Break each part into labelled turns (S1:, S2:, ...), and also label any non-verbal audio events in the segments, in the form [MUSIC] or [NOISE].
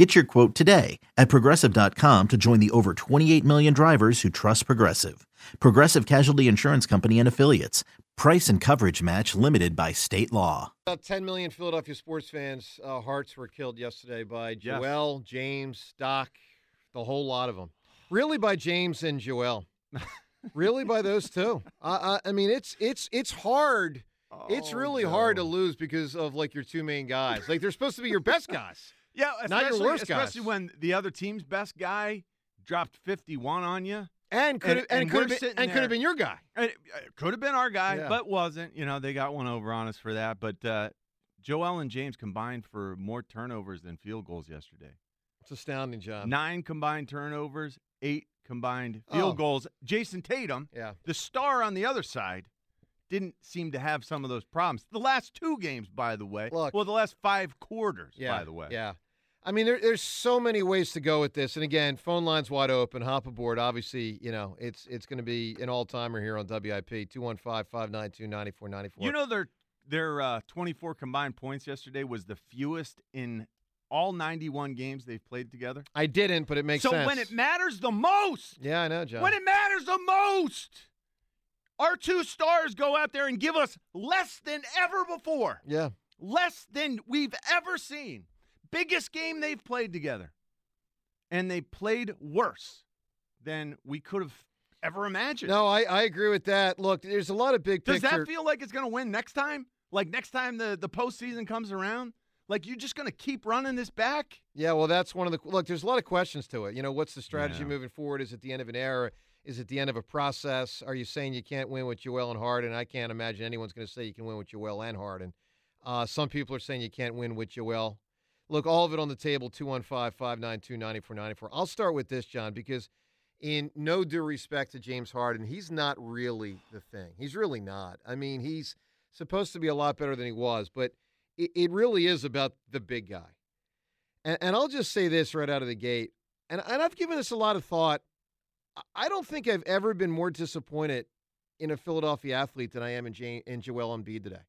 S1: Get your quote today at progressive.com to join the over 28 million drivers who trust Progressive. Progressive Casualty Insurance Company and Affiliates. Price and coverage match limited by state law.
S2: About 10 million Philadelphia sports fans' uh, hearts were killed yesterday by Joel, James, Doc, the whole lot of them. Really by James and Joel. [LAUGHS] really by those two. Uh, I mean, it's it's it's hard. it's
S3: Oh,
S2: really hard to lose because of like your two main guys. Like they're supposed to be your best guys.
S3: Yeah,
S2: Not your worst guys.
S3: especially when the other team's best guy dropped 51 on you.
S2: And could have
S3: And-
S2: and,
S3: and
S2: could have been and could have been your guy.
S3: It, it could have been our guy,
S2: Yeah.
S3: but wasn't. You know, they got one over on us for that. But uh, Joel and James combined for more turnovers than field goals yesterday.
S2: It's astounding, John.
S3: Nine combined turnovers, eight combined field
S2: Oh.
S3: goals. Jayson Tatum,
S2: Yeah.
S3: the star on the other side, didn't seem to have some of those problems. The last two games, by the way.
S2: Look.
S3: well, the last five quarters,
S2: Yeah.
S3: by the way.
S2: Yeah. I mean, there, there's so many ways to go with this, and again, phone lines wide open. Hop aboard. Obviously, you know it's it's going to be an all timer here on WIP 215-592-9494.
S3: You know their their uh, 24 combined points yesterday was the fewest in all 91 games they've played together.
S2: I didn't, but it makes
S3: so
S2: sense.
S3: So when it matters the most,
S2: yeah, I know, John.
S3: when it matters the most, our two stars go out there and give us less than ever before,
S2: yeah,
S3: less than we've ever seen. Biggest game they've played together, and they played worse than we could have ever imagined.
S2: no, I, I agree with that. Look, there's a lot of big
S3: Does
S2: picture.
S3: that feel like it's going to win next time? Like next time the the postseason comes around, like you're just going to keep running this back?
S2: Yeah, well, that's one of the look. There's a lot of questions to it. You know, what's the strategy
S3: Yeah.
S2: moving forward? Is it the end of an era? Is it the end of a process? Are you saying you can't win with Joel and Harden? I can't imagine anyone's going to say you can win with Joel and Harden. Uh, some people are saying you can't win with Joel. Look, all of it on the table 215 592 9494. I'll start with this, John, because in no due respect to James Harden, he's not really the thing. He's really not. I mean, he's supposed to be a lot better than he was, but it, it really is about the big guy. And, and I'll just say this right out of the gate, and, and I've given this a lot of thought. I- don't think I've ever been more disappointed in a Philadelphia athlete than I am in, Jane, in Joel Embiid today.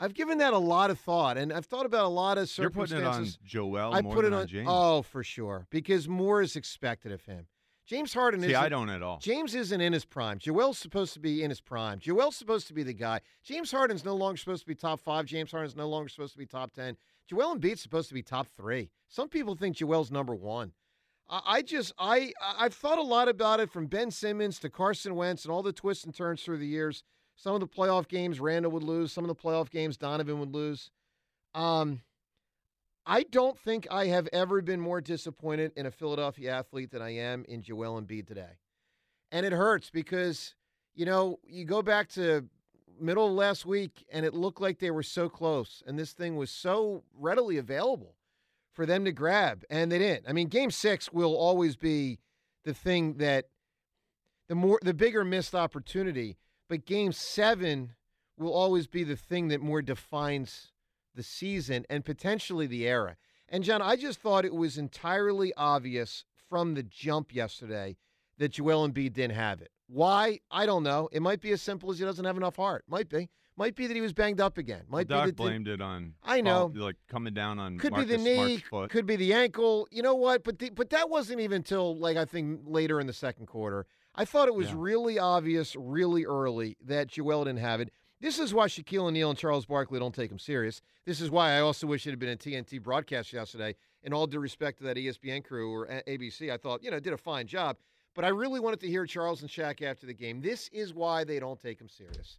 S2: I've given that a lot of thought, and I've thought about a lot of circumstances.
S3: You're putting it on Joel
S2: I
S3: more
S2: put
S3: than
S2: it
S3: on,
S2: on.
S3: James.
S2: Oh, for sure, because more is expected of him. James Harden
S3: See,
S2: is.
S3: I don't at all.
S2: James isn't in his prime. Joel's supposed to be in his prime. Joel's supposed to be the guy. James Harden's no longer supposed to be top five. James Harden's no longer supposed to be top ten. Joel Embiid's supposed to be top three. Some people think Joel's number one. I, I just I- I've thought a lot about it from Ben Simmons to Carson Wentz and all the twists and turns through the years. Some of the playoff games Randall would lose. Some of the playoff games Donovan would lose. Um, I don't think I have ever been more disappointed in a Philadelphia athlete than I am in Joel Embiid today. And it hurts because, you know, you go back to middle of last week and it looked like they were so close and this thing was so readily available for them to grab and they didn't. I mean, game 6 will always be the thing that the more the bigger missed opportunity, but game 7 will always be the thing that more defines the season and potentially the era. And John, I just thought it was entirely obvious from the jump yesterday that Joel Embiid didn't have it. Why? I don't know. It might be as simple as he doesn't have enough heart. Might be. Might be that he was banged up again. Might
S3: Doc
S2: be that
S3: blamed it on.
S2: I know.
S3: like coming down on.
S2: could
S3: Marcus
S2: be the knee, could be the ankle. You know what? But the, but that wasn't even until like I think later in the second quarter. I thought it was
S3: Yeah.
S2: really obvious, really early that Joel didn't have it. This is why Shaquille O'Neal and Charles Barkley don't take him serious. This is why I also wish it had been a TNT broadcast yesterday. In all due respect to that ESPN crew or ABC, I thought you know did a fine job. But I really wanted to hear Charles and Shaq after the game. This is why they don't take him serious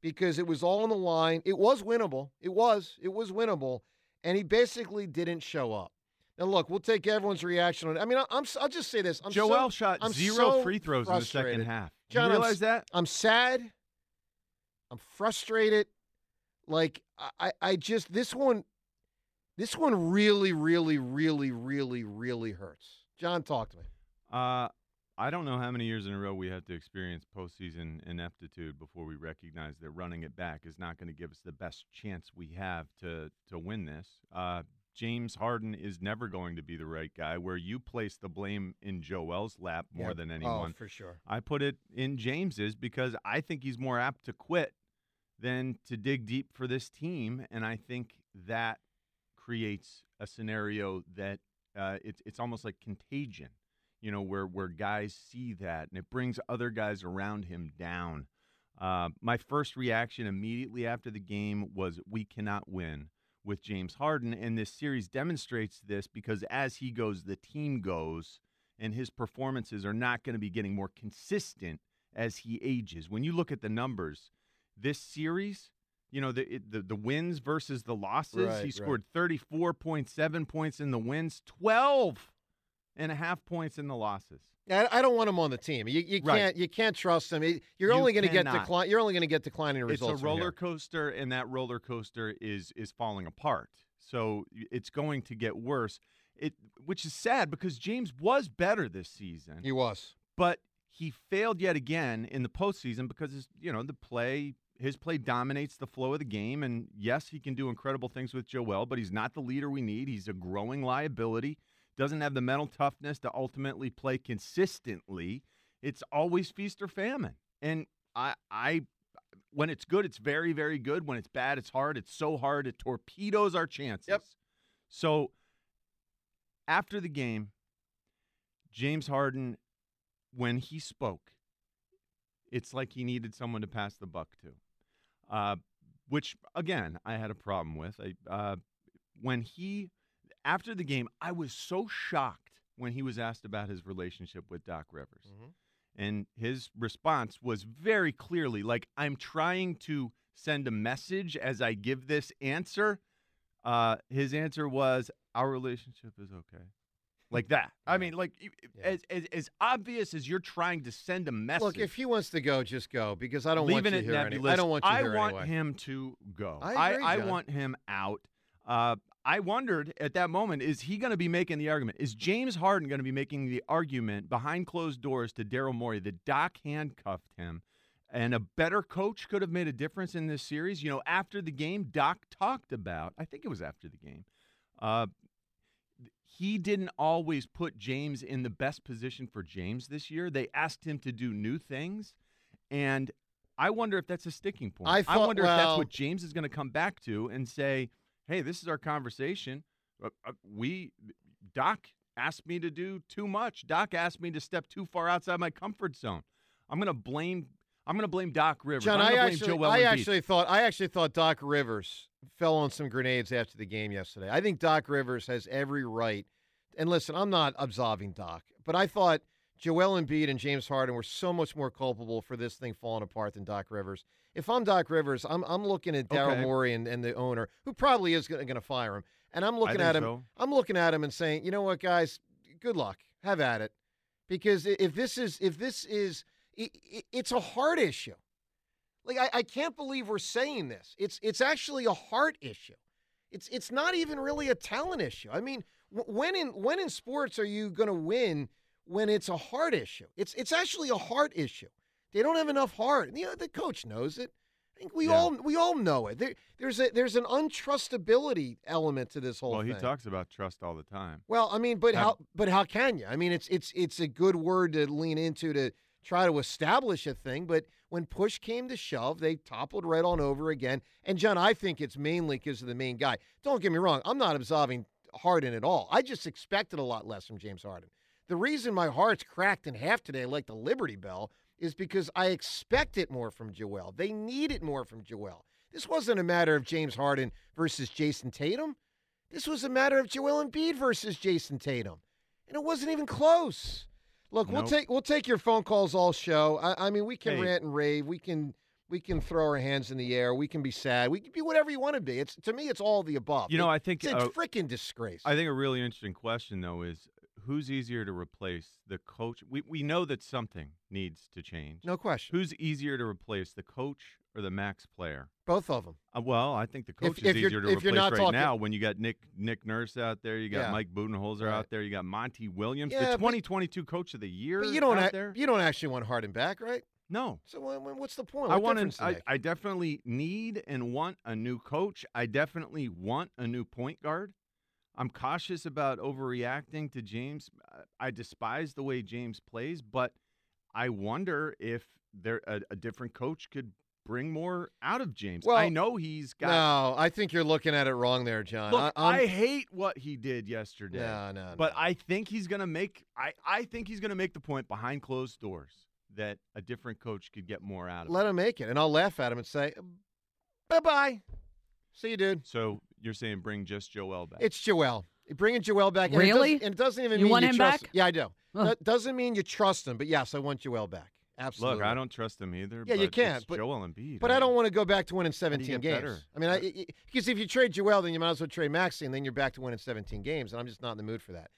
S2: because it was all on the line. It was winnable. It was. It was winnable, and he basically didn't show up. Now, look, we'll take everyone's reaction on it. I mean, I- I'm. I'll just say this. I'm
S3: Joel
S2: so,
S3: shot
S2: I'm
S3: zero
S2: so
S3: free throws in the second half.
S2: John,
S3: you
S2: I'm
S3: realize that?
S2: I'm sad. I'm frustrated. Like I, I- I just this one, this one really, really, really, really, really hurts. John, talk to me.
S3: Uh, I don't know how many years in a row we have to experience postseason ineptitude before we recognize that running it back is not going to give us the best chance we have to to win this. Uh, James Harden is never going to be the right guy. Where you place the blame in Joel's lap more
S2: Yeah.
S3: than
S2: Oh,
S3: anyone,
S2: for sure.
S3: I put it in James's because I think he's more apt to quit than to dig deep for this team, and I think that creates a scenario that uh, it's it's almost like contagion, you know, where where guys see that and it brings other guys around him down. Uh, my first reaction immediately after the game was, "We cannot win." With James Harden, and this series demonstrates this because as he goes, the team goes, and his performances are not going to be getting more consistent as he ages. When you look at the numbers, this series, you know, the the, the wins versus the losses,
S2: Right,
S3: he
S2: right.
S3: scored 34.7 points in the wins, 12 and a half points in the losses.
S2: I, don't want him on the team. You, you
S3: Right.
S2: can't you can't trust him. You're
S3: You
S2: only going to get decline. You're only going to get declining results.
S3: It's a roller coaster, and that roller coaster is is falling apart. So it's going to get worse. It, which is sad because James was better this season.
S2: He was.
S3: but he failed yet again in the postseason because his, you know the play his play dominates the flow of the game and yes he can do incredible things with Joel but he's not the leader we need he's a growing liability doesn't have the mental toughness to ultimately play consistently it's always feast or famine. And I I when it's good it's very very good. When it's bad it's hard. It's so hard it torpedoes our chances.
S2: Yep.
S3: so after the game James Harden when he spoke, it's like he needed someone to pass the buck to, uh, which again I had a problem with. I, uh, when he after the game, I was so shocked when he was asked about his relationship with Doc Rivers,
S2: Mhm.
S3: and his response was very clearly like, "I'm trying to send a message as I give this answer." Uh, his answer was, "Our relationship is okay." Like that. [LAUGHS] I mean, like
S2: Yeah.
S3: as, as as obvious as you're trying to send a message.
S2: Look, if he wants to go, just go because I don't want
S3: leaving
S2: you
S3: it
S2: here. Any, I don't want you
S3: I want
S2: anyway.
S3: him to go.
S2: I agree,
S3: I,
S2: John.
S3: want him out. Uh, I wondered at that moment: is he going to be making the argument? Is James Harden going to be making the argument behind closed doors to Daryl Morey that Doc handcuffed him? And a better coach could have made a difference in this series. You know, after the game, Doc talked about. I think it was after the game. Uh, he didn't always put James in the best position for James this year. They asked him to do new things, and I wonder if that's a sticking point.
S2: I thought-
S3: wonder if that's what James is going to come back to and say, "Hey, this is our conversation. Uh, uh, we Doc asked me to do too much. Doc asked me to step too far outside my comfort zone. I'm going to blame. I'm going to blame Doc Rivers.
S2: John,
S3: I'm gonna blame
S2: actually, I actually thought, I actually thought Doc Rivers fell on some grenades after the game yesterday. I think Doc Rivers has every right. And listen, I'm not absolving Doc, but I thought Joel Embiid and James Harden were so much more culpable for this thing falling apart than Doc Rivers. If I'm Doc Rivers, I'm I'm looking at Daryl
S3: Okay.
S2: Morey and, and the owner, who probably is going to fire him, and I'm looking at him.
S3: so.
S2: I'm looking at him and saying, you know what, guys, good luck, have at it, because if this is if this is i i it's a heart issue. Like I, I can't believe we're saying this. It's it's actually a heart issue. It's it's not even really a talent issue. I mean, when in when in sports are you going to win when it's a heart issue? It's it's actually a heart issue. They don't have enough heart. And, you uh, know, the coach knows it. I think we
S3: Yeah.
S2: all we all know it. There, there's a there's an untrustability element to this whole
S3: well,
S2: thing.
S3: he talks about trust all the time.
S2: Well, I mean, but how but how can you? I mean, it's it's it's a good word to lean into to try to establish a thing, but when push came to shove, they toppled right on over again. And John, I think it's mainly because of the main guy. Don't get me wrong, I'm not absolving Harden at all. I just expected a lot less from James Harden. The reason my heart's cracked in half today, like the Liberty Bell, is because I expect it more from Joel. They need it more from Joel. This wasn't a matter of James Harden versus Jayson Tatum. This was a matter of Joel Embiid versus Jayson Tatum, and it wasn't even close. Look, we'll take we'll take your phone calls all show. I, I mean, we can
S3: Hey.
S2: rant and rave. We can we can throw our hands in the air. We can be sad. We can be whatever you want to be. It's to me, it's all the above.
S3: You know, I think
S2: it's a
S3: uh,
S2: freaking disgrace.
S3: I think a really interesting question though is who's easier to replace, the coach? We we know that something needs to change.
S2: No question.
S3: Who's easier to replace, the coach or the max player?
S2: Both of them.
S3: Uh, well, I think the coach
S2: If-
S3: is
S2: if
S3: easier to replace right
S2: talking-
S3: now. When you got Nick Nick Nurse out there, you got
S2: Yeah.
S3: Mike Budenholzer
S2: Right.
S3: out there, you got Monty Williams,
S2: Yeah,
S3: the
S2: but-
S3: 2022 Coach of the Year.
S2: But you don't.
S3: there.
S2: You don't actually want Harden back, right?
S3: No,
S2: So wha- wha- what's the point?
S3: I
S2: What
S3: want
S2: difference
S3: to. I. I definitely need and want a new coach. I definitely want a new point guard. I'm cautious about overreacting to James. I despise the way James plays, but I wonder if there a, a different coach could bring more out of James.
S2: Well, I
S3: know he's got.
S2: no, I think you're looking at it wrong there, John.
S3: Look,
S2: I,
S3: I hate what he did yesterday.
S2: no, no,
S3: But
S2: no.
S3: I think he's gonna make I, I think he's gonna make the point behind closed doors that a different coach could get more out of
S2: let
S3: him.
S2: him make it, and I'll laugh at him and say, "Bye bye, see you, dude."
S3: So you're saying bring just Joel back?
S2: It's Joel. Bringing Joel back. and it
S4: Really?
S2: doesn't- And it doesn't even
S4: You
S2: mean
S4: want
S2: you
S4: him
S2: trust
S4: back?
S2: Yeah, I do.
S4: Ugh.
S2: That doesn't mean you trust him, but yes, I want Joel back. Absolutely.
S3: Look, I don't trust him either.
S2: Yeah, you
S3: but
S2: can't,
S3: It's
S2: but-
S3: Joel Embiid.
S2: But I don't want to go back to winning 17 games.
S3: better?
S2: I mean, because if you trade Joel, then you might as well trade Maxey, and then you're back to winning 17 games. And I'm just not in the mood for that.